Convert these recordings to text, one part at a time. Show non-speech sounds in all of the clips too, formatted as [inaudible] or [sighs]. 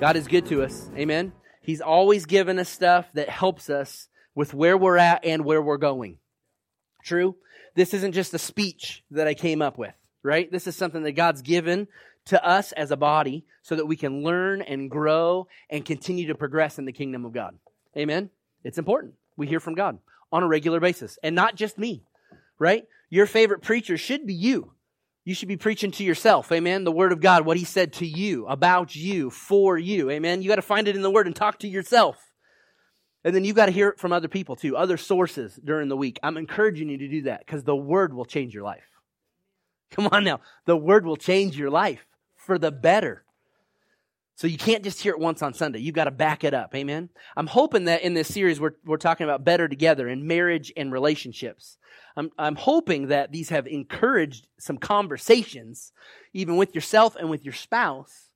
God is good to us. Amen. He's always given us stuff that helps us with where we're at and where we're going. True? This isn't just a speech that I came up with, right? This is something that God's given to us as a body so that we can learn and grow and continue to progress in the kingdom of God. Amen. It's important. We hear from God on a regular basis and not just me, right? Your favorite preacher should be you. You should be preaching to yourself. Amen. The word of God, what he said to you, about you, for you. Amen. You got to find it in the word and talk to yourself. And then you got to hear it from other people too, other sources during the week. I'm encouraging you to do that because the word will change your life. Come on now. The word will change your life for the better. So you can't just hear it once on Sunday. You've got to back it up. Amen. I'm hoping that in this series we're, we're talking about better together in marriage and relationships. I'm, I'm hoping that these have encouraged some conversations, even with yourself and with your spouse,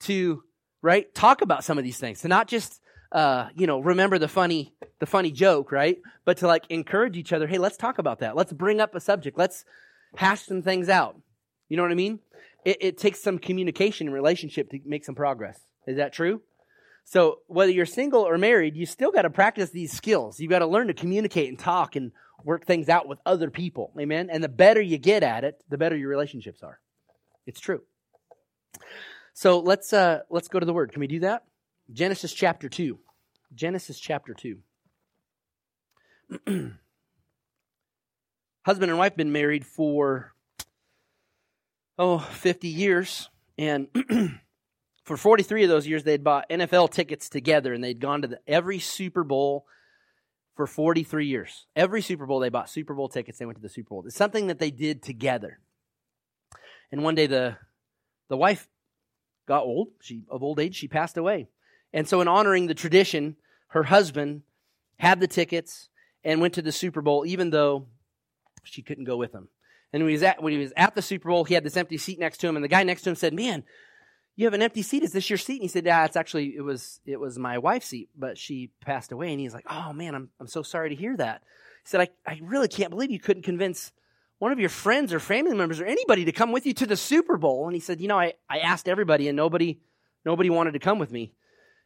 to, right, talk about some of these things. To not just, uh, you know, remember the funny, the funny joke, right? But to like encourage each other. Hey, let's talk about that. Let's bring up a subject. Let's hash some things out. You know what I mean? It, it takes some communication and relationship to make some progress. Is that true? So whether you're single or married, you still got to practice these skills. You've got to learn to communicate and talk and work things out with other people. Amen. And the better you get at it, the better your relationships are. It's true. So let's uh, let's go to the word. Can we do that? Genesis chapter two. Genesis chapter two. [clears throat] Husband and wife been married for oh, 50 years. And [clears throat] for 43 of those years, they'd bought NFL tickets together and they'd gone to the, every Super Bowl for 43 years. Every Super Bowl, they bought Super Bowl tickets. They went to the Super Bowl. It's something that they did together. And one day, the, the wife got old. She, of old age, she passed away. And so, in honoring the tradition, her husband had the tickets and went to the Super Bowl, even though she couldn't go with him. And when he was at, when he was at the Super Bowl, he had this empty seat next to him, and the guy next to him said, "Man, you have an empty seat. Is this your seat?" And he said, "Yeah, it's actually it was it was my wife's seat, but she passed away." And he's like, "Oh man, I'm I'm so sorry to hear that." He said, "I I really can't believe you couldn't convince." One of your friends or family members or anybody to come with you to the Super Bowl. And he said, You know, I, I asked everybody and nobody nobody wanted to come with me.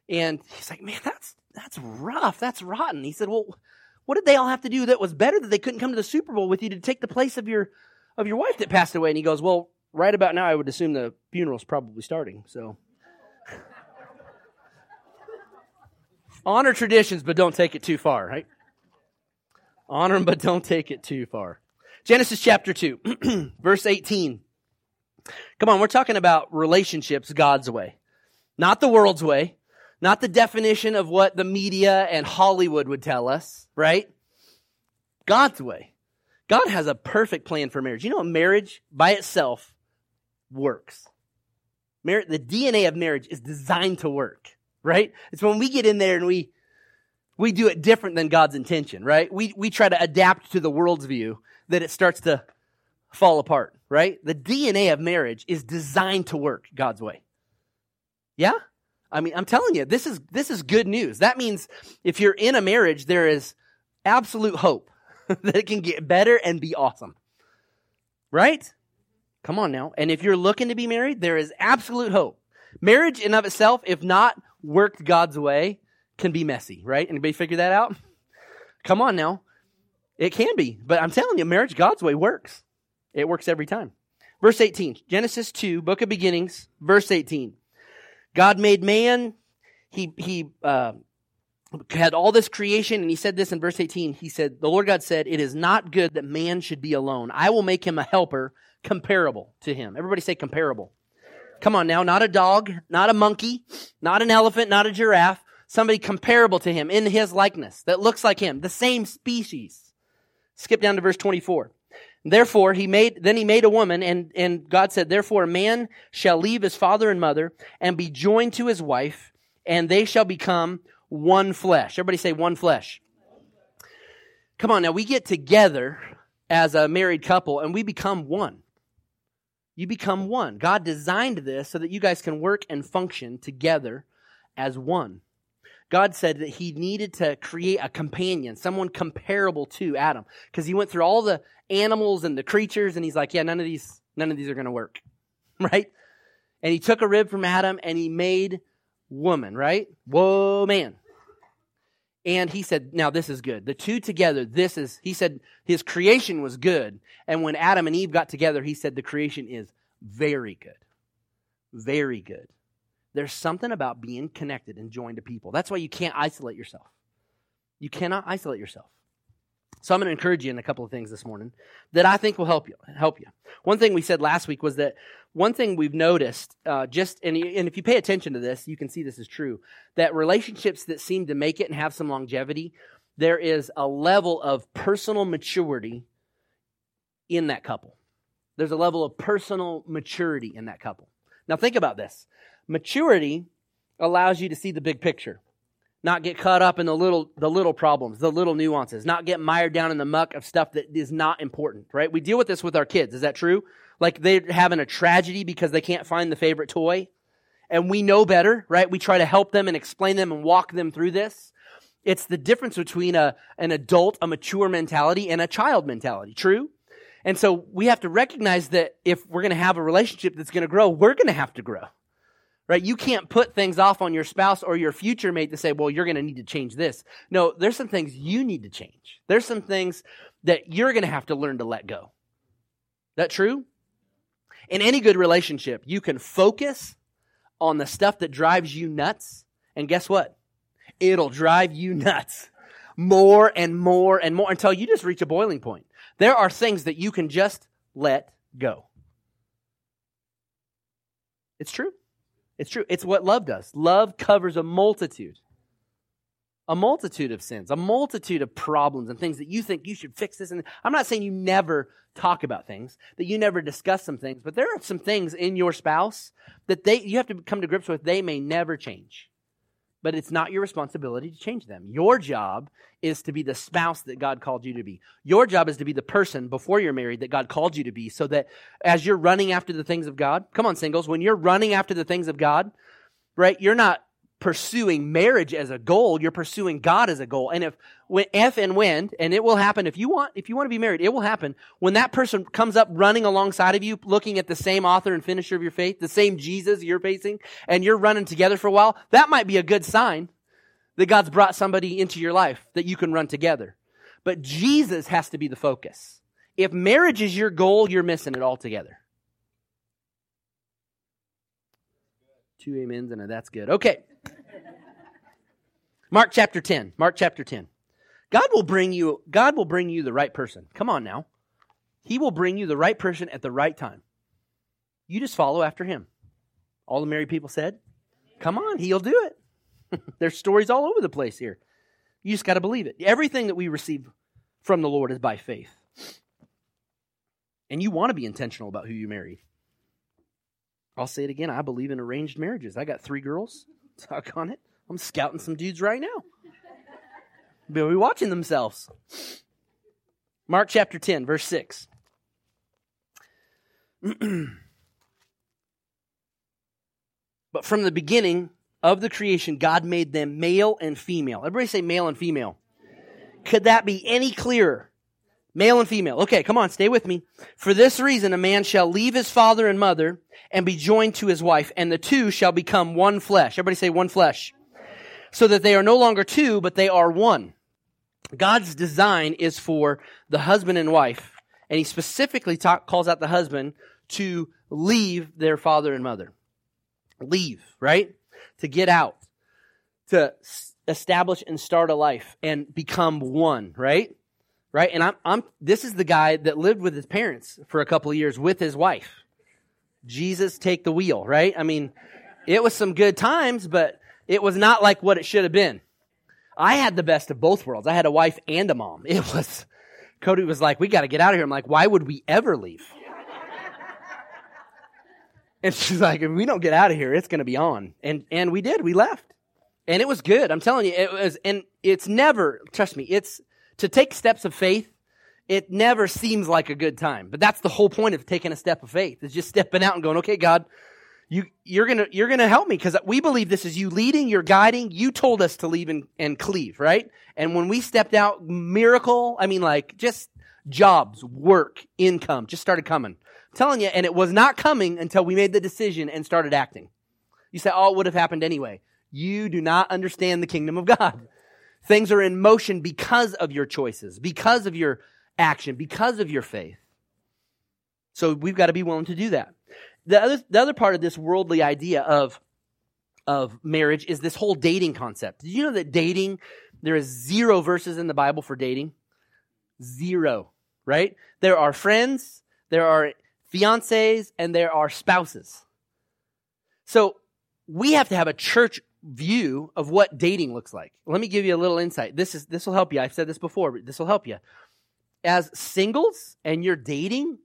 And he's like, Man, that's that's rough. That's rotten. He said, Well, what did they all have to do that was better that they couldn't come to the Super Bowl with you to take the place of your of your wife that passed away. And he goes, Well, right about now, I would assume the funeral's probably starting. So. Honor traditions, but don't take it too far, right? Honor them, but don't take it too far. Genesis chapter 2, [clears throat] verse 18. Come on, we're talking about relationships God's way, not the world's way, not the definition of what the media and Hollywood would tell us, right? God's way. God has a perfect plan for marriage. You know, marriage by itself works. Mar- the DNA of marriage is designed to work, right? It's when we get in there and we we do it different than God's intention, right? We we try to adapt to the world's view that it starts to fall apart, right? The DNA of marriage is designed to work God's way. Yeah? I mean, I'm telling you, this is this is good news. That means if you're in a marriage, there is absolute hope [laughs] that it can get better and be awesome. Right? Come on now. And if you're looking to be married, there is absolute hope. Marriage in of itself, if not worked God's way, can be messy, right? Anybody figure that out? [laughs] Come on now. It can be. But I'm telling you, marriage God's way works. It works every time. Verse 18, Genesis 2, book of beginnings, verse 18. God made man. He, he, uh, had all this creation, and he said this in verse 18. He said, The Lord God said, It is not good that man should be alone. I will make him a helper comparable to him. Everybody say comparable. Come on now, not a dog, not a monkey, not an elephant, not a giraffe. Somebody comparable to him in his likeness that looks like him, the same species. Skip down to verse 24. Therefore, he made, then he made a woman, and, and God said, Therefore, a man shall leave his father and mother and be joined to his wife, and they shall become one flesh. Everybody say one flesh. Come on, now we get together as a married couple and we become one. You become one. God designed this so that you guys can work and function together as one. God said that he needed to create a companion, someone comparable to Adam, because he went through all the animals and the creatures and he's like, yeah, none of these none of these are going to work. [laughs] Right? And he took a rib from Adam and he made woman, right? Whoa, man. And he said, now this is good. The two together, this is, he said his creation was good. And when Adam and Eve got together, he said the creation is very good. Very good. There's something about being connected and joined to people. That's why you can't isolate yourself. You cannot isolate yourself. So I'm going to encourage you in a couple of things this morning that I think will help you. Help you. One thing we said last week was that one thing we've noticed, uh, just and, and if you pay attention to this, you can see this is true. That relationships that seem to make it and have some longevity, there is a level of personal maturity in that couple. There's a level of personal maturity in that couple. Now think about this. Maturity allows you to see the big picture not get caught up in the little the little problems the little nuances not get mired down in the muck of stuff that is not important right? We deal with this with our kids. Is that true? Like they're having a tragedy because they can't find the favorite toy. And we know better right? We try to help them and explain them and walk them through this. It's the difference between a an adult a mature mentality and a child mentality. True? And so we have to recognize that if we're going to have a relationship that's going to grow we're going to have to grow right? You can't put things off on your spouse or your future mate to say, well, you're going to need to change this. No, there's some things you need to change. There's some things that you're going to have to learn to let go. That true? In any good relationship, you can focus on the stuff that drives you nuts. And guess what? It'll drive you nuts more and more and more until you just reach a boiling point. There are things that you can just let go. It's true. It's true. It's what love does. Love covers a multitude, a multitude of sins, a multitude of problems and things that you think you should fix this. And I'm not saying you never talk about things, that you never discuss some things, but there are some things in your spouse that they you have to come to grips with. They may never change but it's not your responsibility to change them. Your job is to be the spouse that God called you to be. Your job is to be the person before you're married that God called you to be so that as you're running after the things of God, come on, singles, when you're running after the things of God, right, you're not pursuing marriage as a goal, you're pursuing God as a goal. And if, when, if and when, and it will happen if you want, if you want to be married, it will happen when that person comes up running alongside of you, looking at the same author and finisher of your faith, the same Jesus you're facing, and you're running together for a while, that might be a good sign that God's brought somebody into your life that you can run together. But Jesus has to be the focus. If marriage is your goal, you're missing it altogether. Two amens and a that's good. Okay. Mark chapter 10. Mark chapter 10. God will bring you God will bring you the right person. Come on now. He will bring you the right person at the right time. You just follow after him. All the married people said, "Come on, he'll do it." [laughs] There's stories all over the place here. You just got to believe it. Everything that we receive from the Lord is by faith. And you want to be intentional about who you marry. I'll say it again. I believe in arranged marriages. I got three girls. [laughs] Talk on it. I'm scouting some dudes right now. They'll be watching themselves. Mark chapter 10, verse 6. [clears throat] but from the beginning of the creation, God made them male and female. Everybody say male and female. Could that be any clearer? Male and female. Okay, come on, stay with me. For this reason, a man shall leave his father and mother and be joined to his wife, and the two shall become one flesh. Everybody say one flesh so that they are no longer two, but they are one. God's design is for the husband and wife, and he specifically calls out the husband to leave their father and mother. Leave, right? To get out, to establish and start a life and become one, right? Right? And I'm, I'm, this is the guy that lived with his parents for a couple of years with his wife. Jesus take the wheel, right? I mean, it was some good times, but it was not like what it should have been. I had the best of both worlds. I had a wife and a mom. It was, Cody was like, we got to get out of here. I'm like, why would we ever leave? and she's like, if we don't get out of here, it's going to be on. And, and we did. We left. And it was good. I'm telling you, it was, and it's never, trust me, it's to take steps of faith. It never seems like a good time, but that's the whole point of taking a step of faith is just stepping out and going, okay, God, you, you're gonna, you're gonna help me because we believe this is you leading, you're guiding. You told us to leave and, and cleave, right? And when we stepped out, miracle, I mean like just jobs, work, income just started coming. I'm telling you, and it was not coming until we made the decision and started acting. You say, oh, it would have happened anyway. You do not understand the kingdom of God. Things are in motion because of your choices, because of your action, because of your faith. So we've got to be willing to do that. The other, the other part of this worldly idea of, of marriage is this whole dating concept. Did you know that dating, there is zero verses in the Bible for dating? Zero, right? There are friends, there are fiancés, and there are spouses. So we have to have a church view of what dating looks like. Let me give you a little insight. This is this will help you. I've said this before, but this will help you. As singles and you're dating,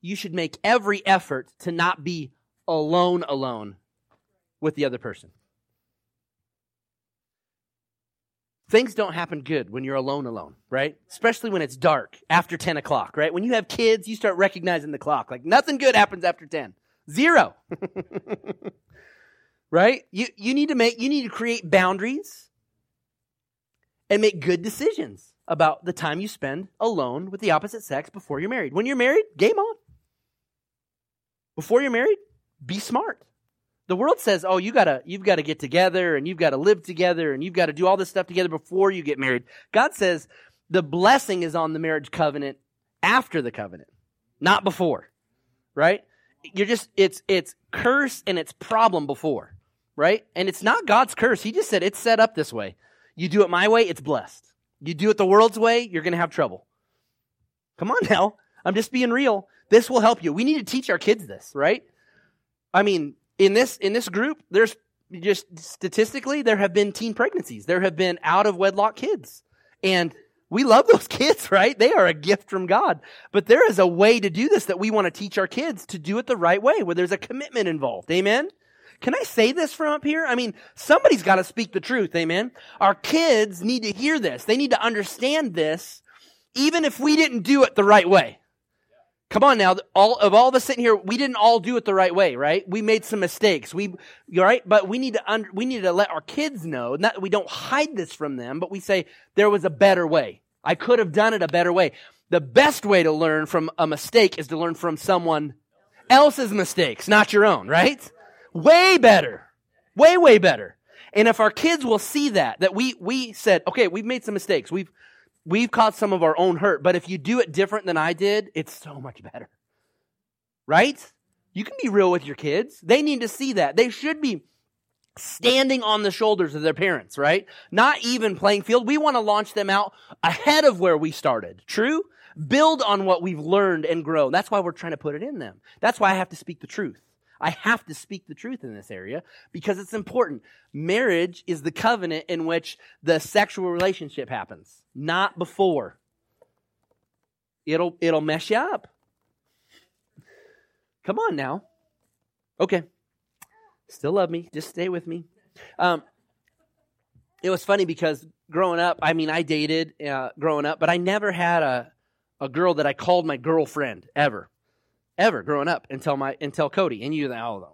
you should make every effort to not be alone alone with the other person. Things don't happen good when you're alone alone, right? Especially when it's dark after 10 o'clock, right? When you have kids, you start recognizing the clock. Like nothing good happens after 10. Zero. [laughs] right? You, you need to make, you need to create boundaries and make good decisions about the time you spend alone with the opposite sex before you're married. When you're married, game on. Before you're married, be smart. The world says, "Oh, you gotta, you've got to get together, and you've got to live together, and you've got to do all this stuff together before you get married." God says the blessing is on the marriage covenant after the covenant, not before. Right? You're just it's it's curse and it's problem before right? And it's not God's curse. He just said it's set up this way. You do it my way, it's blessed. You do it the world's way, you're going to have trouble. Come on [laughs] now. I'm just being real. This will help you. We need to teach our kids this, right? I mean, in this in this group, there's just statistically there have been teen pregnancies. There have been out of wedlock kids. And we love [laughs] those kids, right? They are a gift from God. But there is a way to do this that we want to teach our kids to do it the right way, where there's a commitment involved. Amen? Can I say this from up here? I mean, somebody's got to speak the truth. Amen. Our kids need to hear this. They need to understand this, even if we didn't do it the right way. Come on now, all of all of us sitting here, we didn't all do it the right way, right? We made some mistakes. We, right? But we need to under, we need to let our kids know, not that we don't hide this from them, but we say there was a better way. I could have done it a better way. The best way to learn from a mistake is to learn from someone else's mistakes, not your own, right? Way better. Way, way better. And if our kids will see that, that we, we said, okay, we've made some mistakes. We've, we've caught some of our own hurt, but if you do it different than I did, it's so much better. Right? You can be real with your kids. They need to see that. They should be standing on the shoulders of their parents, right? Not even playing field. We want to launch them out ahead of where we started. True? Build on what we've learned and grow. That's why we're trying to put it in them. That's why I have to speak the truth. I have to speak the truth in this area because it's important. Marriage is the covenant in which the sexual relationship happens, not before. It'll, it'll mess you up. Come on now. Okay. Still love me. Just stay with me. Um, it was funny because growing up, I mean, I dated uh, growing up, but I never had a, a girl that I called my girlfriend ever ever growing up until my until Cody. And you, oh,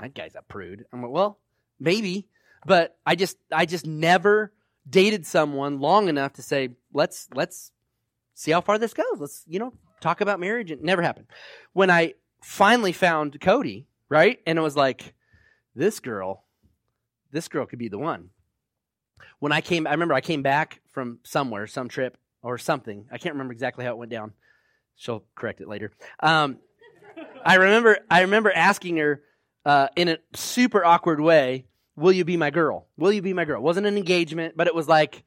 that guy's a prude. I'm like, well, maybe, but I just I just never dated someone long enough to say let's let's see how far this goes. Let's you know talk about marriage. It never happened. When I finally found Cody, right, and it was like this girl, this girl could be the one. When I came, I remember I came back from somewhere, some trip or something. I can't remember exactly how it went down. She'll correct it later. Um, I remember I remember asking her uh, in a super awkward way, "Will you be my girl? Will you be my girl?" It wasn't an engagement, but it was like,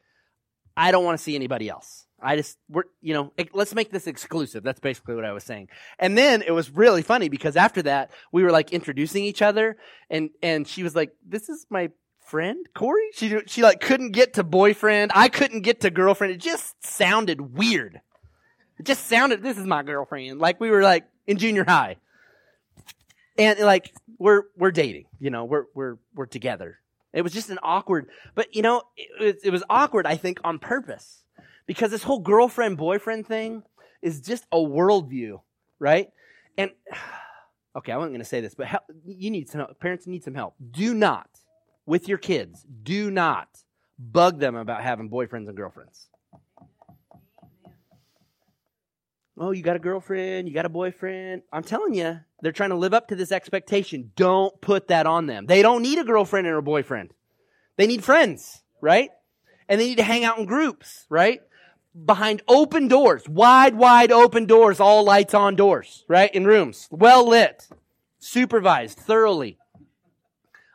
I don't want to see anybody else. I just we're you know let's make this exclusive. That's basically what I was saying. And then it was really funny because after that we were like introducing each other, and and she was like, "This is my friend Corey." She she like couldn't get to boyfriend. I couldn't get to girlfriend. It just sounded weird. It just sounded, this is my girlfriend. Like we were like in junior high. And like, we're, we're dating, you know, we're, we're, we're together. It was just an awkward, but you know, it, it was awkward, I think, on purpose. Because this whole girlfriend boyfriend thing is just a worldview, right? And, [sighs] okay, I wasn't going to say this, but help, you need some help. Parents need some help. Do not, with your kids, do not bug them about having boyfriends and girlfriends. Oh, you got a girlfriend, you got a boyfriend. I'm telling you, they're trying to live up to this expectation. Don't put that on them. They don't need a girlfriend or a boyfriend. They need friends, right? And they need to hang out in groups, right? Behind open doors, wide, wide open doors, all lights on doors, right? In rooms, well lit, supervised thoroughly.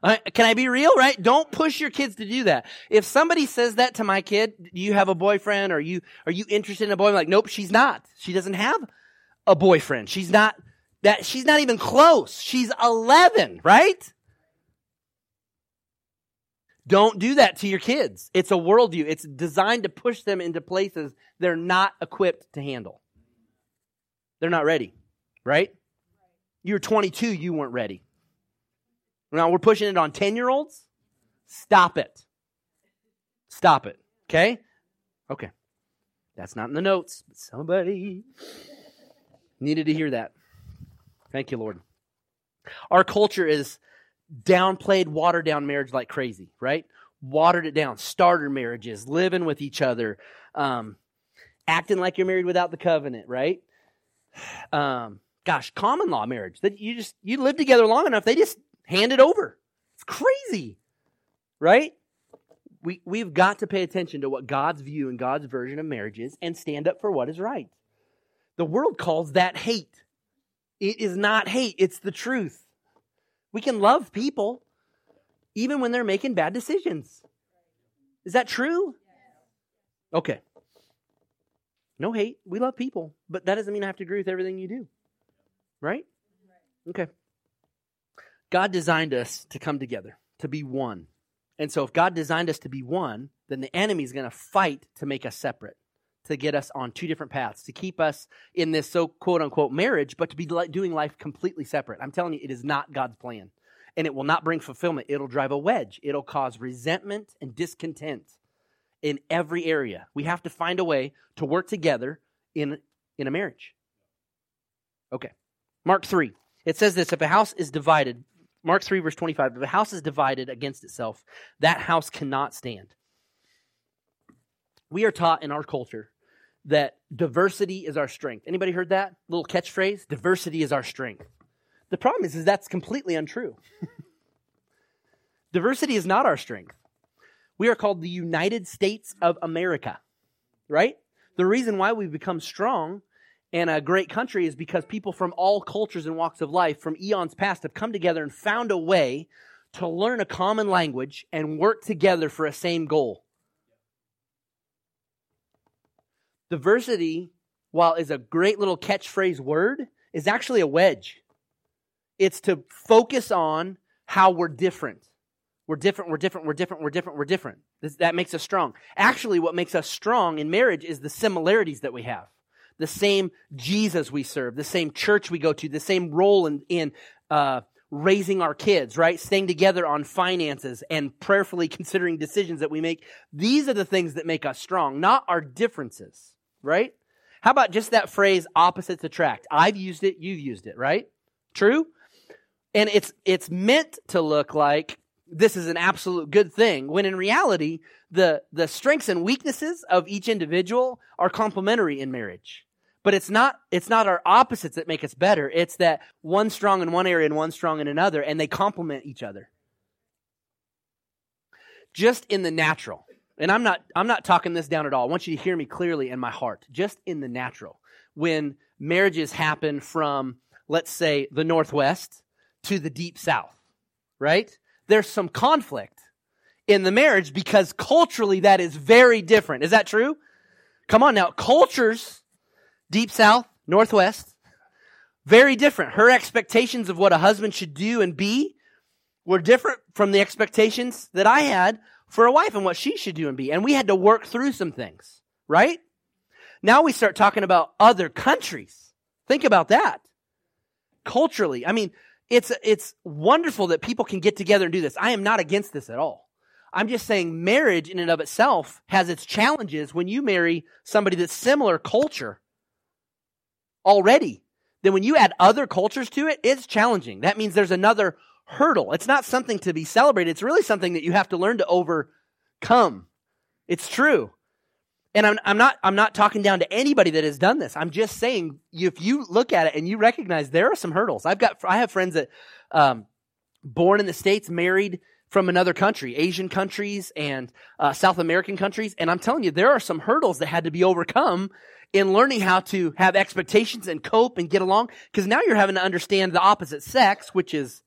Uh, can I be real, right? Don't push your kids to do that. If somebody says that to my kid, do you have a boyfriend? Are you, are you interested in a boy? I'm like, nope, she's not. She doesn't have a boyfriend. She's not, that, she's not even close. She's 11, right? Don't do that to your kids. It's a worldview. It's designed to push them into places they're not equipped to handle. They're not ready, right? You're 22, you weren't ready. Now we're pushing it on 10 year olds. Stop it. Stop it. Okay? Okay. That's not in the notes, but somebody needed to hear that. Thank you, Lord. Our culture is downplayed, watered down marriage like crazy, right? Watered it down. Starter marriages, living with each other, um, acting like you're married without the covenant, right? [sighs] Um, gosh, common law marriage that you just you live together long enough, they just hand it over. It's crazy, right? We, we've got to pay attention to what God's view and God's version of marriage is and stand up for what is right. The world calls that hate. It is not hate, it's the truth. We can love people even when they're making bad decisions. Is that true? Okay. No hate. We love people, but that doesn't mean I have to agree with everything you do. Right? Okay. God designed us to come together, to be one. And so if God designed us to be one, then the enemy is going to fight to make us separate, to get us on two different paths, to keep us in this so quote unquote marriage, but to be doing life completely separate. I'm telling you, it is not God's plan. And it will not bring fulfillment. It'll drive a wedge. It'll cause resentment and discontent in every area. We have to find a way to work together in, in a marriage. Okay. Mark 3. It says this if a house is divided Mark 3, verse 25. If a house is divided against itself, that house cannot stand. We are taught in our culture that diversity is our strength. Anybody heard that little catchphrase? Diversity is our strength. The problem is, is that's completely untrue. [laughs] diversity is not our strength. We are called the United States of America, right? The reason why we've become strong and a great country is because people from all cultures and walks of life from eons past have come together and found a way to learn a common language and work together for a same goal. Diversity, while is a great little catchphrase word, is actually a wedge. It's to focus on how we're different. We're different, we're different, we're different, we're different, we're different. That makes us strong. Actually, what makes us strong in marriage is the similarities that we have the same Jesus we serve, the same church we go to, the same role in, in uh, raising our kids, right? Staying together on finances and prayerfully [laughs] considering decisions that we make. These are the things that make us strong, not our differences, right? How about just that phrase, opposites attract? I've used it, you've used it, right? True? And it's, it's meant to look like this is an absolute good thing, when in reality, the, the strengths and weaknesses of each individual are complementary in marriage. But it's not, it's not our opposites that make us better. It's that one strong in one area and one strong in another, and they complement each other. Just in the natural. And I'm not, I'm not talking this down at all. I want you to hear me clearly in my heart. Just in the natural. When marriages happen from, let's say, the Northwest to the deep South, right? There's some conflict in the marriage because culturally that is very different. Is that true? Come on now. Cultures, deep south, northwest, very different. Her expectations of what a husband should do and be were different from the expectations that I had for a wife and what she should do and be. And we had to work through some things, right? Now we start talking about other countries. Think about that. Culturally. I mean, it's, it's wonderful that people can get together and do this. I am not against this at all. I'm just saying marriage in and of itself has its challenges when you marry somebody that's similar culture already. Then when you add other cultures to it, it's challenging. That means there's another hurdle. It's not something to be celebrated. It's really something that you have to learn to overcome. It's true. And I'm, I'm not, I'm not talking down to anybody that has done this. I'm just saying if you look at it and you recognize there are some hurdles. I've got, I have friends that, um, born in the States, married from another country, Asian countries and uh, South American countries. And I'm telling you, there are some hurdles that had to be overcome in learning how to have expectations and cope and get along. Because now you're having to understand the opposite sex, which is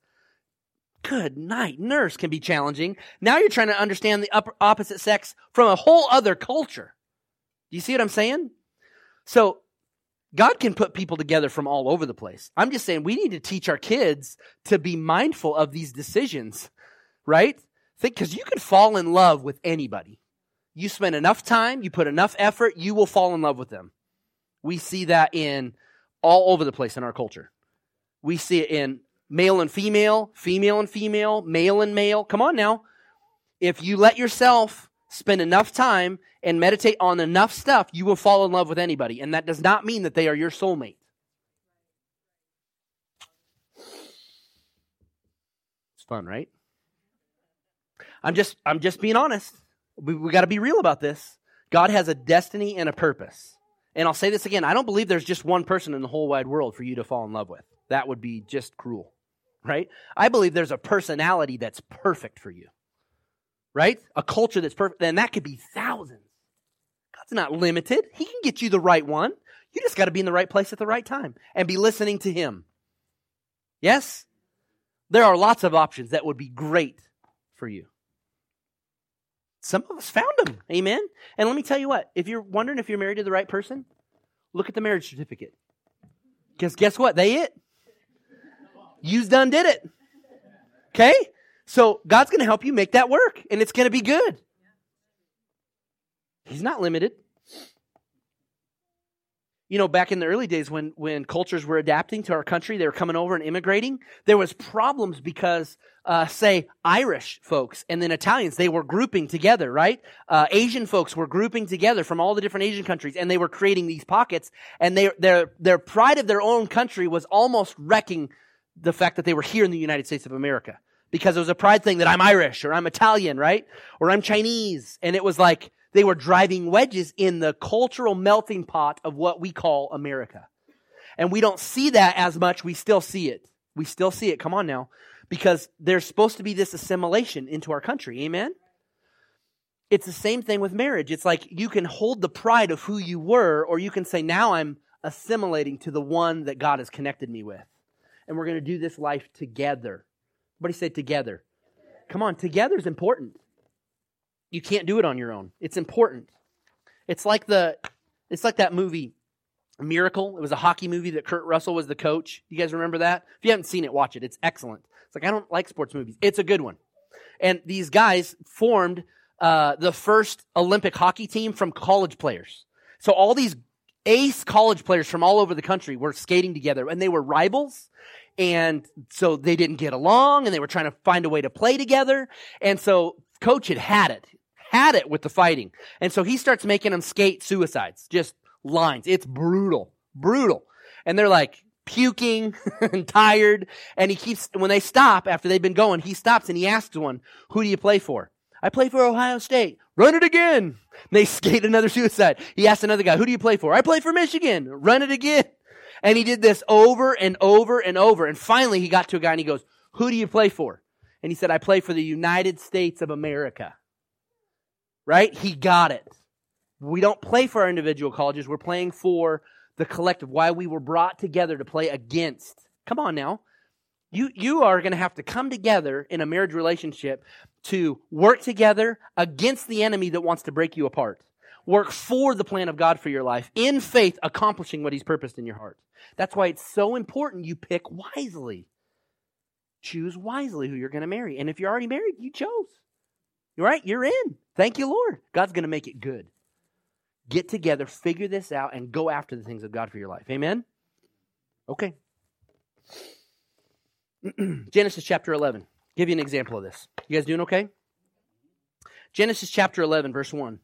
good night nurse can be challenging. Now you're trying to understand the upper, opposite sex from a whole other culture. Do you see what I'm saying? So God can put people together from all over the place. I'm just saying we need to teach our kids to be mindful of these decisions, right? Think because you can fall in love with anybody. You spend enough time, you put enough effort, you will fall in love with them. We see that in all over the place in our culture. We see it in male and female, female and female, male and male. Come on now. If you let yourself spend enough time and meditate on enough stuff, you will fall in love with anybody. And that does not mean that they are your soulmate. It's fun, right? I'm just I'm just being honest. We, we got to be real about this. God has a destiny and a purpose. And I'll say this again, I don't believe there's just one person in the whole wide world for you to fall in love with. That would be just cruel. Right? I believe there's a personality that's perfect for you right? A culture that's perfect, then that could be thousands. God's not limited. He can get you the right one. You just got to be in the right place at the right time and be listening to Him. Yes? There are lots of options that would be great for you. Some of us found them. Amen? And let me tell you what if you're wondering if you're married to the right person, look at the marriage certificate. Because guess what? They it. You's done did it. Okay? So God's going to help you make that work, and it's going to be good. He's not limited. You know, back in the early days when, when cultures were adapting to our country, they were coming over and immigrating, there was problems because, uh, say, Irish folks and then Italians, they were grouping together, right? Uh, Asian folks were grouping together from all the different Asian countries, and they were creating these pockets, and they, their, their pride of their own country was almost wrecking the fact that they were here in the United States of America because it was a pride thing that I'm Irish or I'm Italian, right? Or I'm Chinese. And it was like they were driving wedges in the cultural melting pot of what we call America. And we don't see that as much. We still see it. We still see it. Come on now. Because there's supposed to be this assimilation into our country. Amen? It's the same thing with marriage. It's like you can hold the pride of who you were, or you can say, now I'm assimilating to the one that God has connected me with. And we're going to do this life together. Everybody say together. Come on, together is important. You can't do it on your own. It's important. It's like the it's like that movie Miracle. It was a hockey movie that Kurt Russell was the coach. You guys remember that? If you haven't seen it, watch it. It's excellent. It's like I don't like sports movies. It's a good one. And these guys formed uh, the first Olympic hockey team from college players. So all these ace college players from all over the country were skating together, and they were rivals. And so they didn't get along and they were trying to find a way to play together. And so coach had had it, had it with the fighting. And so he starts making them skate suicides, just lines. It's brutal, brutal. And they're like puking [laughs] and tired. And he keeps, when they stop after they've been going, he stops and he asks one, who do you play for? I play for Ohio State. Run it again. [laughs] They skate another suicide. He asks another guy, who do you play for? I play for Michigan. Run it again. And he did this over and over and over. And finally he got to a guy and he goes, who do you play for? And he said, I play for the United States of America. Right? He got it. We don't play for our individual colleges. We're playing for the collective, why we were brought together to play against. Come on now. You, you are going to have to come together in a marriage relationship to work together against the enemy that wants to break you apart. Work for the plan of God for your life in faith, accomplishing what He's purposed in your heart. That's why it's so important you pick wisely. Choose wisely who you're going to marry. And if you're already married, you chose. Right, you're in. Thank you, Lord. God's going to make it good. Get together, figure this out, and go after the things of God for your life. Amen? Okay. [clears throat] Genesis chapter 11. Give you an example of this. You guys doing okay? Genesis chapter 11, verse 1.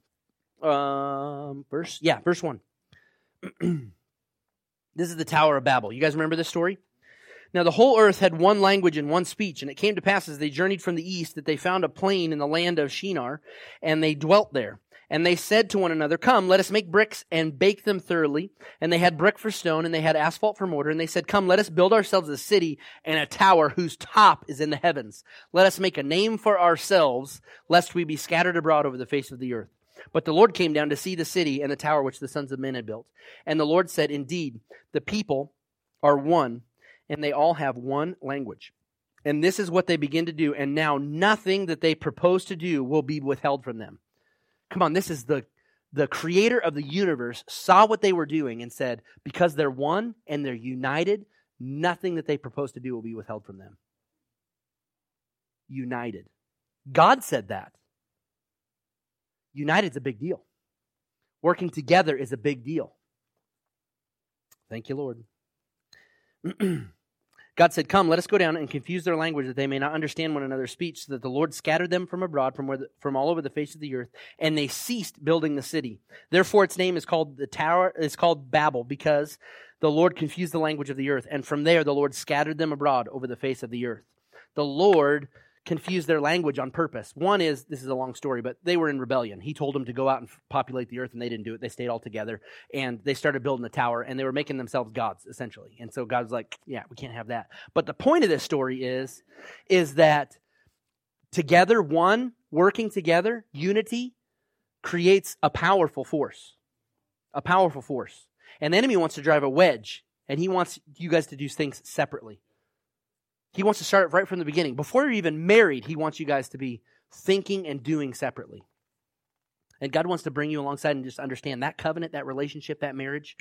Um, verse, yeah, verse 1. [clears throat] This is the Tower of Babel. You guys remember this story? Now the whole earth had one language and one speech, and it came to pass as they journeyed from the east that they found a plain in the land of Shinar, and they dwelt there. And they said to one another, Come, let us make bricks and bake them thoroughly. And they had brick for stone, and they had asphalt for mortar. And they said, Come, let us build ourselves a city and a tower whose top is in the heavens. Let us make a name for ourselves, lest we be scattered abroad over the face of the earth. But the Lord came down to see the city and the tower which the sons of men had built. And the Lord said, Indeed, the people are one, and they all have one language. And this is what they begin to do. And now nothing that they propose to do will be withheld from them. Come on, this is the, the creator of the universe saw what they were doing and said, because they're one and they're united, nothing that they propose to do will be withheld from them. United. God said that. United's a big deal. Working together is a big deal. Thank you, Lord. [clears throat] God said, Come, let us go down and confuse their language that they may not understand one another's speech, so that the Lord scattered them from abroad, from, the, from all over the face of the earth, and they ceased building the city. Therefore, its name is called the tower, is called Babel, because the Lord confused the language of the earth, and from there the Lord scattered them abroad over the face of the earth. The Lord confuse their language on purpose. One is this is a long story, but they were in rebellion. He told them to go out and populate the earth, and they didn't do it. They stayed all together, and they started building a tower, and they were making themselves gods essentially. And so God was like, "Yeah, we can't have that." But the point of this story is, is that together, one working together, unity creates a powerful force, a powerful force. And the enemy wants to drive a wedge, and he wants you guys to do things separately. He wants to start it right from the beginning. Before you're even married, he wants you guys to be thinking and doing separately. And God wants to bring you alongside and just understand that covenant, that relationship, that marriage.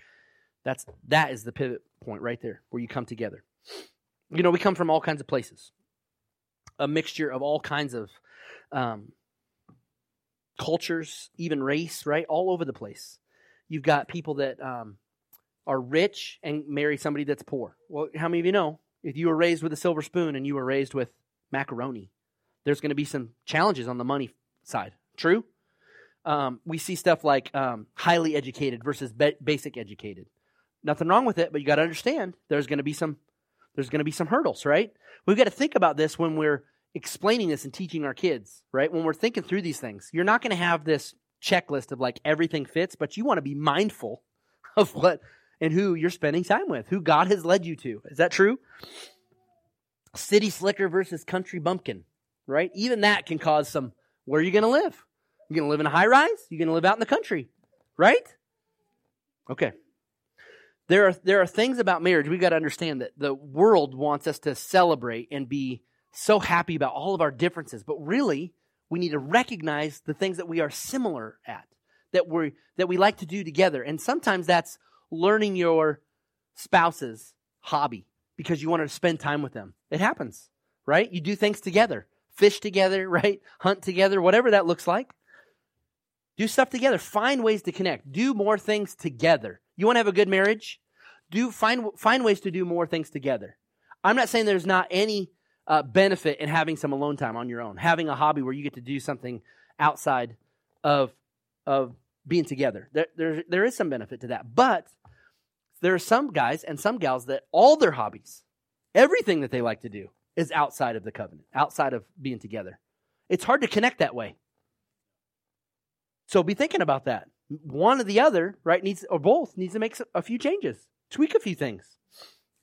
That's that is the pivot point right there where you come together. You know, we come from all kinds of places, a mixture of all kinds of um, cultures, even race, right? All over the place. You've got people that um, are rich and marry somebody that's poor. Well, how many of you know if you were raised with a silver spoon and you were raised with macaroni, there's going to be some challenges on the money side. True? Um, we see stuff like um, highly educated versus be- basic educated. Nothing wrong with it, but you got to understand there's going to be some there's going to be some hurdles, right? We've got to think about this when we're explaining this and teaching our kids, right? When we're thinking through these things, you're not going to have this checklist of like everything fits, but you want to be mindful [laughs] of what and who you're spending time with, who God has led you to. Is that true? City slicker versus country bumpkin, right? Even that can cause some, where are you going to live? You going to live in a high rise? You going to live out in the country, right? Okay. There are, there are things about marriage we've got to understand that the world wants us to celebrate and be so happy about all of our differences, but really, we need to recognize the things that we are similar at, that we that we like to do together. And sometimes that's learning your spouse's hobby because you want to spend time with them. It happens, right? You do things together, fish together, [laughs] right? Hunt together, whatever that looks like. Do stuff together. Find ways to connect. Do more things together. You want to have a good marriage? Do find find ways to do more things together. I'm not saying there's not any uh, benefit in having some alone time on your own, having a hobby where you get to do something outside of of being together. There, there, there is some benefit to that, but there are some guys and some gals that all their hobbies, everything that they like to do, is outside of the covenant, outside of being together. It's hard to connect that way. So be thinking about that. One or the other, right, needs or both needs to make a few changes, tweak a few things.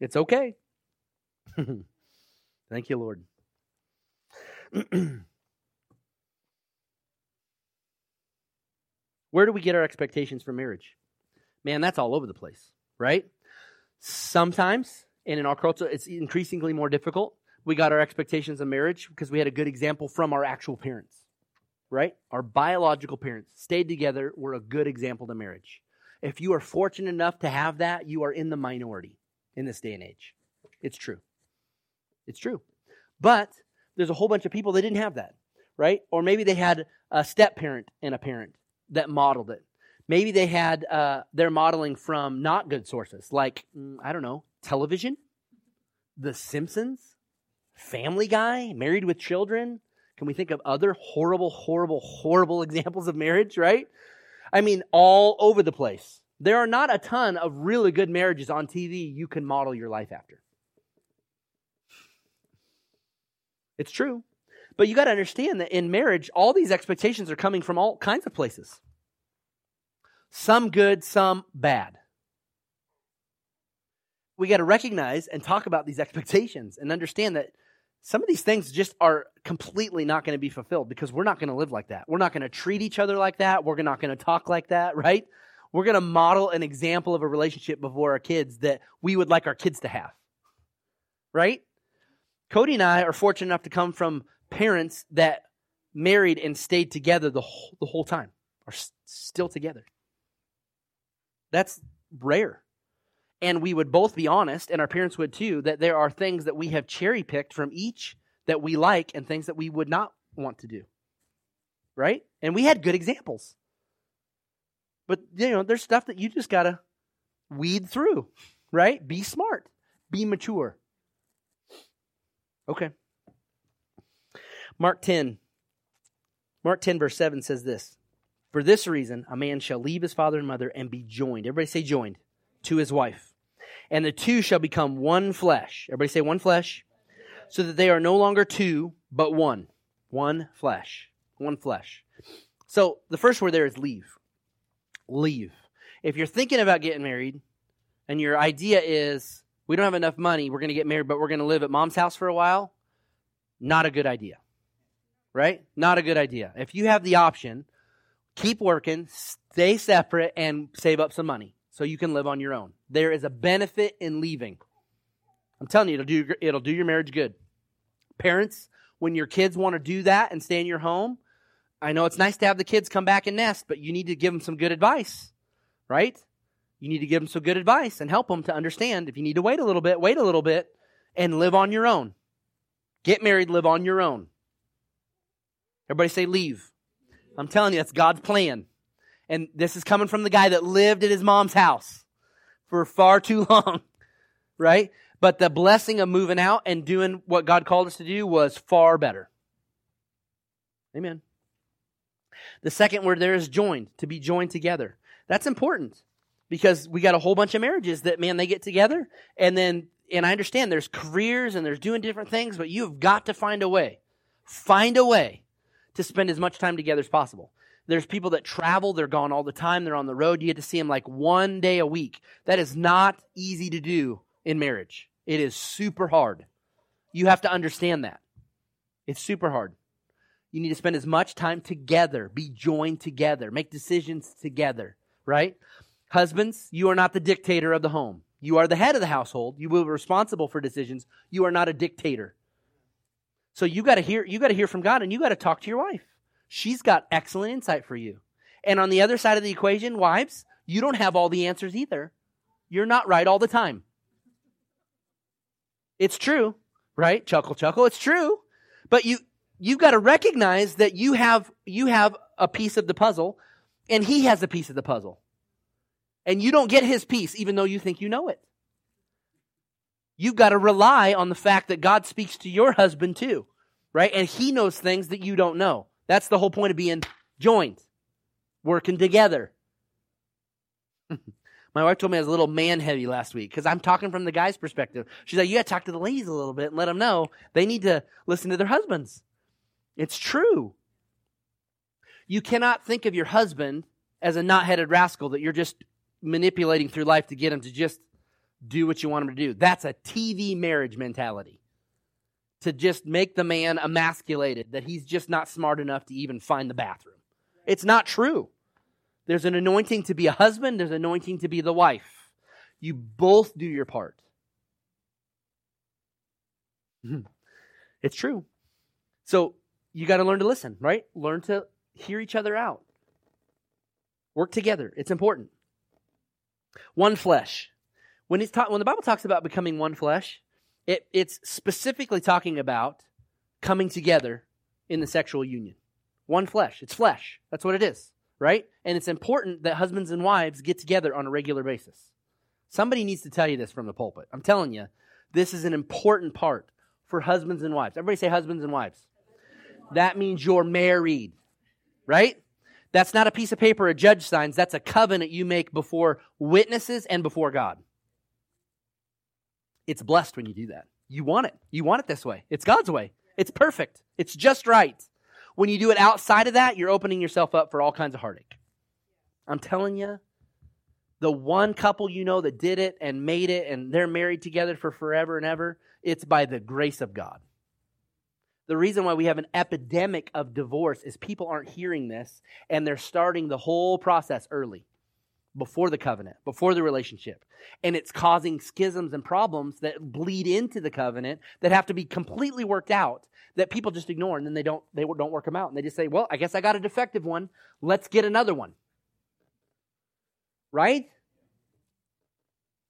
It's okay. [laughs] Thank you, Lord. [clears throat] Where do we get our expectations for marriage? Man, that's all over the place right? Sometimes, and in our culture, it's increasingly more difficult. We got our expectations of marriage because we had a good example from our actual parents, right? Our biological parents stayed together, were a good example to marriage. If you are fortunate enough to have that, you are in the minority in this day and age. It's true. It's true. But there's a whole bunch of people that didn't have that, right? Or maybe they had a step parent and a parent that modeled it. Maybe they had uh, their modeling from not good sources, like, mm, I don't know, television, The Simpsons, Family Guy, Married with Children. Can we think of other horrible, horrible, horrible [laughs] examples of marriage, right? I mean, all over the place. There are not a ton of really good marriages on TV you can model your life after. It's true. But you got to understand that in marriage, all these expectations are coming from all kinds of places Some good, some bad. We got to recognize and talk about these expectations and understand that some of these things just are completely not going to be fulfilled because we're not going to live like that. We're not going to treat each other like that. We're not going to talk like that, right? We're going to model an example of a relationship before our kids that we would like our kids to have, right? Cody and I are fortunate enough to come from parents that married and stayed together the whole, the whole time, are s- still together. That's rare. And we would both be honest, and our parents would too, that there are things that we have cherry picked from each that we like and things that we would not want to do. Right? And we had good examples. But, you know, there's stuff that you just got to weed through, right? Be smart, be mature. Okay. Mark 10. Mark 10, verse 7 says this For this reason, a man shall leave his father and mother and be joined. Everybody say joined to his wife. And the two shall become one flesh. Everybody say one flesh. So that they are no longer two, but one. One flesh. One flesh. So the first word there is leave. Leave. If you're thinking about getting married and your idea is we don't have enough money, we're going to get married, but we're going to live at mom's house for a while, not a good idea. Right? Not a good idea. If you have the option, keep working, stay separate, and save up some money so you can live on your own. There is a benefit in leaving. I'm telling you, it'll do, it'll do your marriage good. Parents, when your kids want to do that and stay in your home, I know it's nice to have the kids come back and nest, but you need to give them some good advice, right? You need to give them some good advice and help them to understand if you need to wait a little bit, wait a little bit and live on your own. Get married, live on your own. Everybody say leave. I'm telling you, that's God's plan. And this is coming from the guy that lived at his mom's house for far too [laughs] long, right? But the blessing of moving out and doing what God called us to do was far better. Amen. The second word there is joined, to be joined together. That's important because we got a whole bunch of marriages that, man, they get together and then, and I understand there's careers and there's doing different things, but you've got to find a way. Find a way to spend as much time together as possible. There's people that travel, they're gone all the time, they're on the road. You get to see them like one day a week. That is not easy to do in marriage. It is super hard. You have to understand that. It's super hard. You need to spend as much time together, be joined together, make decisions together, right? Husbands, you are not the dictator of the home. You are the head of the household. You will be responsible for decisions. You are not a dictator. So you got to hear you got to hear from God and you got to talk to your wife. She's got excellent insight for you. And on the other side of the equation, wives, you don't have all the answers either. You're not right all the time. It's true, right? Chuckle chuckle, it's true. But you you've got to recognize that you have you have a piece of the puzzle and he has a piece of the puzzle. And you don't get his piece even though you think you know it. You've got to rely on the fact that God speaks to your husband too, right? And he knows things that you don't know. That's the whole point of being joined, working together. [laughs] My wife told me I was a little man heavy last week because I'm talking from the guy's perspective. She's like, you got to talk to the ladies a little bit and let them know they need to listen to their husbands. It's true. You cannot think of your husband as a knot headed rascal that you're just manipulating through life to get him to just do what you want him to do. That's a TV marriage mentality. To just make the man emasculated, that he's just not smart enough to even find the bathroom. It's not true. There's an anointing to be a husband, there's an anointing to be the wife. You both do your part. Hmm. It's true. So you got to learn to listen, right? Learn to hear each other out. Work together. It's important. One flesh. When, it's ta- when the Bible talks about becoming one flesh, it, it's specifically talking about coming together in the sexual union. One flesh. It's flesh. That's what it is, right? And it's important that husbands and wives get together on a regular basis. Somebody needs to tell you this from the pulpit. I'm telling you, this is an important part for husbands and wives. Everybody say husbands and wives. That means you're married, right? That's not a piece of paper a judge signs. That's a covenant you make before witnesses and before God. It's blessed when you do that. You want it. You want it this way. It's God's way. It's perfect. It's just right. When you do it outside of that, you're opening yourself up for all kinds of heartache. I'm telling you, the one couple you know that did it and made it and they're married together for forever and ever, it's by the grace of God. The reason why we have an epidemic of divorce is people aren't hearing this and they're starting the whole process early, before the covenant, before the relationship. And it's causing schisms and problems that bleed into the covenant that have to be completely worked out that people just ignore and then they don't they don't work them out and they just say, "Well, I guess I got a defective one. Let's get another one." Right?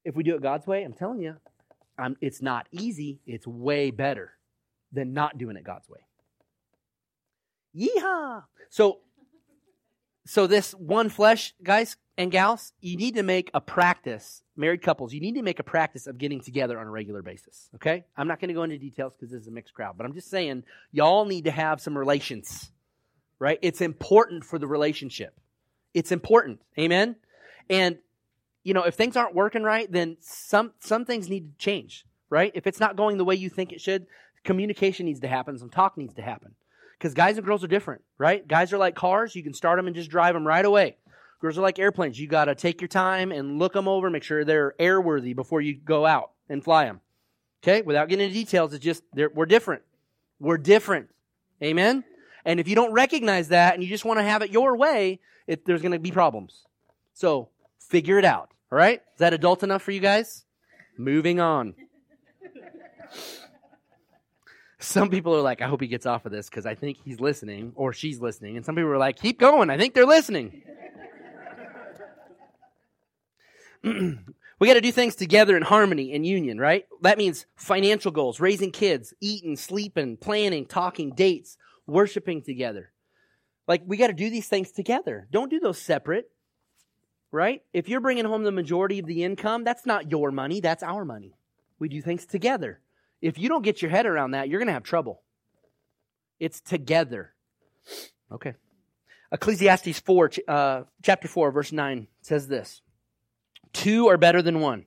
If we do it God's way, I'm telling you, um, it's not easy. It's way better than not doing it God's way. Yeehaw! So, so this one flesh, guys and gals, you need to make a practice. Married couples, you need to make a practice of getting together on a regular basis. Okay, I'm not going to go into details because this is a mixed crowd, but I'm just saying y'all need to have some relations. Right? It's important for the relationship. It's important. Amen. And you know, if things aren't working right, then some some things need to change, right? If it's not going the way you think it should, communication needs to happen, some talk needs to happen. Because guys and girls are different, right? Guys are like cars, you can start them and just drive them right away. Girls are like airplanes, you got to take your time and look them over, make sure they're airworthy before you go out and fly them. Okay? Without getting into details, it's just we're different. We're different. Amen? And if you don't recognize that and you just want to have it your way, it, there's going to be problems. So Figure it out. All right? Is that adult enough for you guys? Moving on. Some people are like, I hope he gets off of this because I think he's listening or she's listening. And some people are like, keep going. I think they're listening. [clears throat] we got to do things together in harmony and union, right? That means financial goals, raising kids, eating, sleeping, planning, talking, dates, worshiping together. Like, we got to do these things together. Don't do those separate right? If you're bringing home the majority of the income, that's not your money, that's our money. We do things together. If you don't get your head around that, you're going to have trouble. It's together. Okay. Ecclesiastes 4, uh, chapter 4, verse 9 says this Two are better than one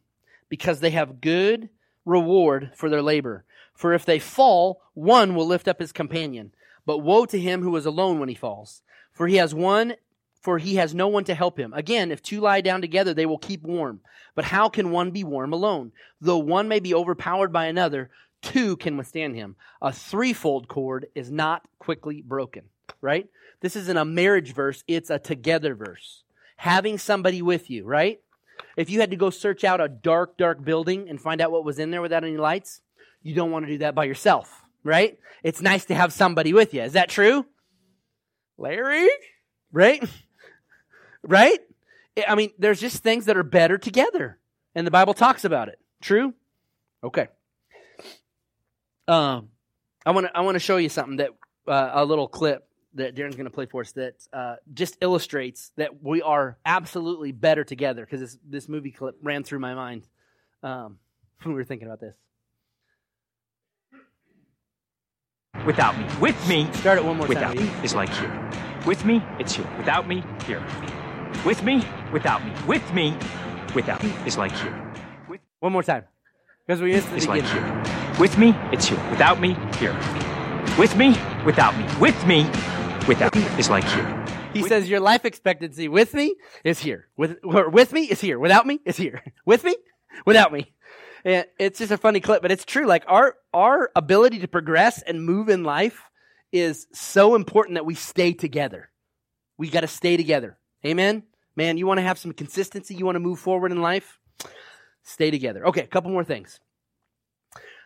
because they have good reward for their labor. For if they fall, one will lift up his companion. But woe to him who is alone when he falls. For he has one for he has no one to help him. Again, if two lie down together, they will keep warm. But how can one be warm alone? Though one may be overpowered by another, two can withstand him. A threefold cord is not quickly broken, right? This isn't a marriage verse, it's a together verse. Having somebody with you, right? If you had to go search out a dark, dark building and find out what was in there without any lights, you don't want to do that by yourself, right? It's nice to have somebody with you. Is that true? Larry? Right? [laughs] Right? I mean, there's just things that are better together. And the Bible talks about it. True? Okay. Um, I want to I want to show you something that uh, a little clip that Darren's going to play for us that uh, just illustrates that we are absolutely better together because this this movie clip ran through my mind um, [laughs] when we were thinking about this. Without me, with me. Start it one more without time. Without me is like here. With me, it's here. Without me, here. With me, without me. With me, without me is like here. With One more time. Because we missed the It's like here. With me, it's here. Without me, here. With me, without me. With me, without me is like here. He with says your life expectancy with me is here. With with me is here. Without me is here. [laughs] With me, without me. And it's just a funny clip, but it's true. Like our our ability to progress and move in life is so important that we stay together. We got to stay together. Amen. Man, you want to have some consistency? You want to move forward in life? Stay together. Okay, a couple more things.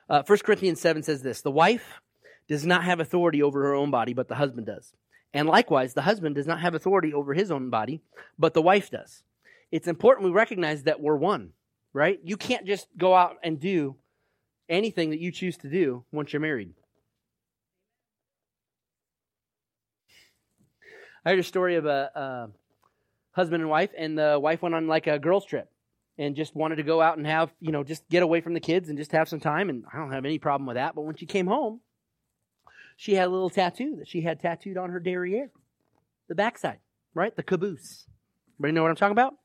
Uh, 1 Corinthians 7 says this The wife does not have authority over her own body, but the husband does. And likewise, the husband does not have authority over his own body, but the wife does. It's important we recognize that we're one, right? You can't just go out and do anything that you choose to do once you're married. I heard a story of a, a husband and wife, and the wife went on like a girls' trip and just wanted to go out and have, you know, just get away from the kids and just have some time. And I don't have any problem with that. But when she came home, she had a little tattoo that she had tattooed on her derriere, the backside, right? The caboose. Everybody know what I'm talking about?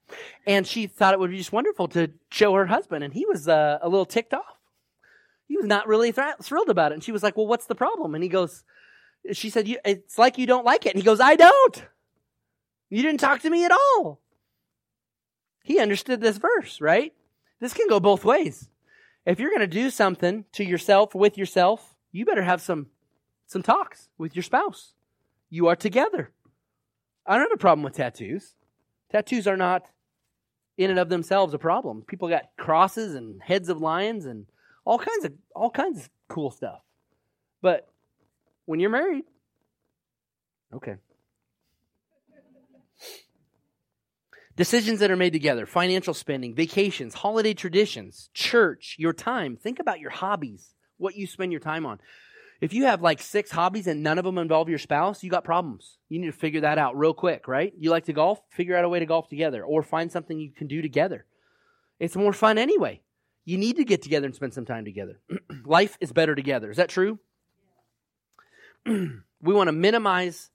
And she thought it would be just wonderful to show her husband, and he was uh, a little ticked off. He was not really thrilled about it. And she was like, Well, what's the problem? And he goes, She said, It's like you don't like it. And he goes, I don't. You didn't talk to me at all. He understood this verse, right? This can go both ways. If you're going to do something to yourself, with yourself, you better have some, some talks with your spouse. You are together. I don't have a problem with tattoos. Tattoos are not in and of themselves a problem. People got crosses and heads of lions and all kinds of all kinds of cool stuff. But when you're married, okay. Decisions that are made together, financial spending, vacations, holiday traditions, church, your time. Think about your hobbies, what you spend your time on. If you have like six hobbies and none of them involve your spouse, you got problems. You need to figure that out real quick, right? You like to golf? Figure out a way to golf together or find something you can do together. It's more fun anyway. You need to get together and spend some time together. [clears throat] Life is better together. Is that true? [clears throat] we want to minimize,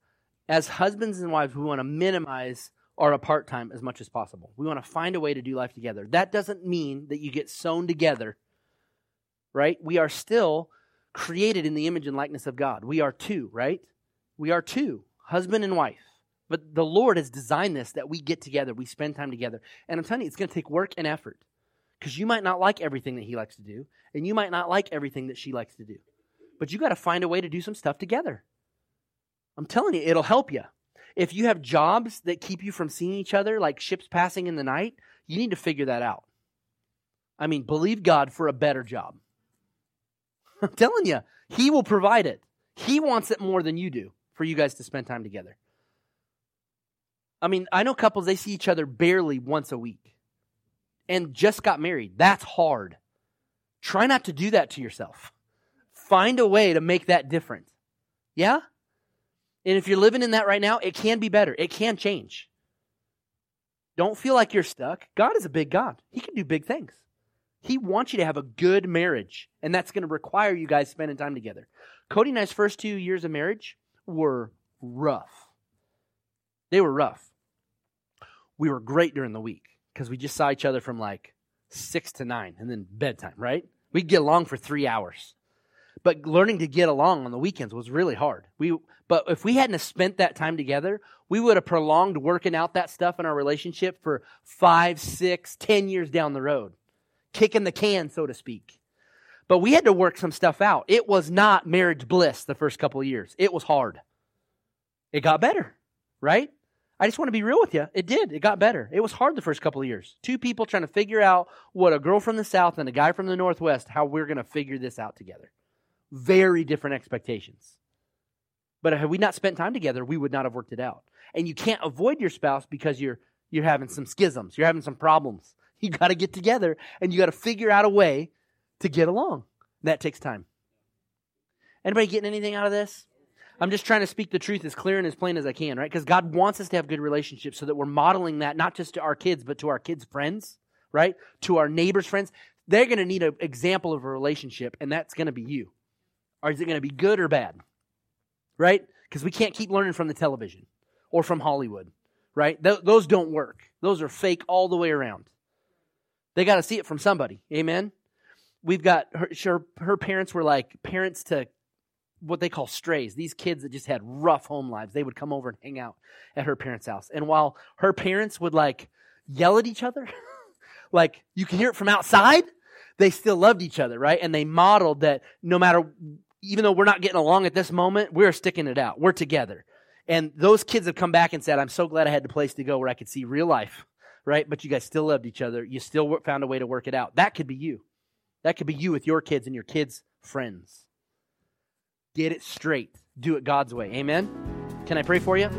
as husbands and wives, we want to minimize our apart time as much as possible. We want to find a way to do life together. That doesn't mean that you get sewn together, right? We are still created in the image and likeness of God. We are two, right? We are two, husband and wife. But the Lord has designed this that we get together, we spend time together. And I'm telling you, it's going to take work and effort because you might not like everything that he likes to do, and you might not like everything that she likes to do. But you got to find a way to do some stuff together. I'm telling you, it'll help you. If you have jobs that keep you from seeing each other, like ships passing in the night, you need to figure that out. I mean, believe God for a better job. I'm telling you, He will provide it. He wants it more than you do for you guys to spend time together. I mean, I know couples, they see each other barely once a week and just got married. That's hard. Try not to do that to yourself. Find a way to make that different. Yeah? And if you're living in that right now, it can be better. It can change. Don't feel like you're stuck. God is a big God. He can do big things. He wants you to have a good marriage, and that's going to require you guys spending time together. Cody and I's first two years of marriage were rough. They were rough. We were great during the week because we just saw each other from like six to nine and then bedtime, right? We'd get along for three hours. But learning to get along on the weekends was really hard. We, but if we hadn't spent that time together, we would have prolonged working out that stuff in our relationship for five, six, ten years down the road, kicking the can, so to speak. But we had to work some stuff out. It was not marriage bliss the first couple of years. It was hard. It got better, right? I just want to be real with you. It did. It got better. It was hard the first couple of years. Two people trying to figure out what a girl from the South and a guy from the Northwest, how we're going to figure this out together very different expectations. But had we not spent time together, we would not have worked it out. And you can't avoid your spouse because you're you're having some schisms, you're having some problems. [laughs] You got to get together and you got to figure out a way to get along. That takes time. Anybody getting anything out of this? I'm just trying to speak the truth as clear and as plain as I can, right? Because God wants us to have good relationships so that we're modeling that not just to our kids, but to our kids' friends, right? To our neighbors' friends. They're going to need an example of a relationship, and that's going to be you. Or is it going to be good or bad? Right? Because we can't keep learning from the television or from Hollywood. Right? Th- those don't work. Those are fake all the way around. They got to see it from somebody. Amen? We've got her, her, her parents were like parents to what they call strays. These kids that just had rough home lives. They would come over and hang out at her parents' house. And while her parents would like yell at each other, [laughs] like you can hear it from outside, they still loved each other, right? And they modeled that no matter even though we're not getting along at this moment, we're sticking it out. We're together. And those kids have come back and said, I'm so glad I had the place to go where I could see real life, right? But you guys still loved each other. You still found a way to work it out. That could be you. That could be you with your kids and your kids' friends. Get it straight. Do it God's way. Amen? Can I pray for you?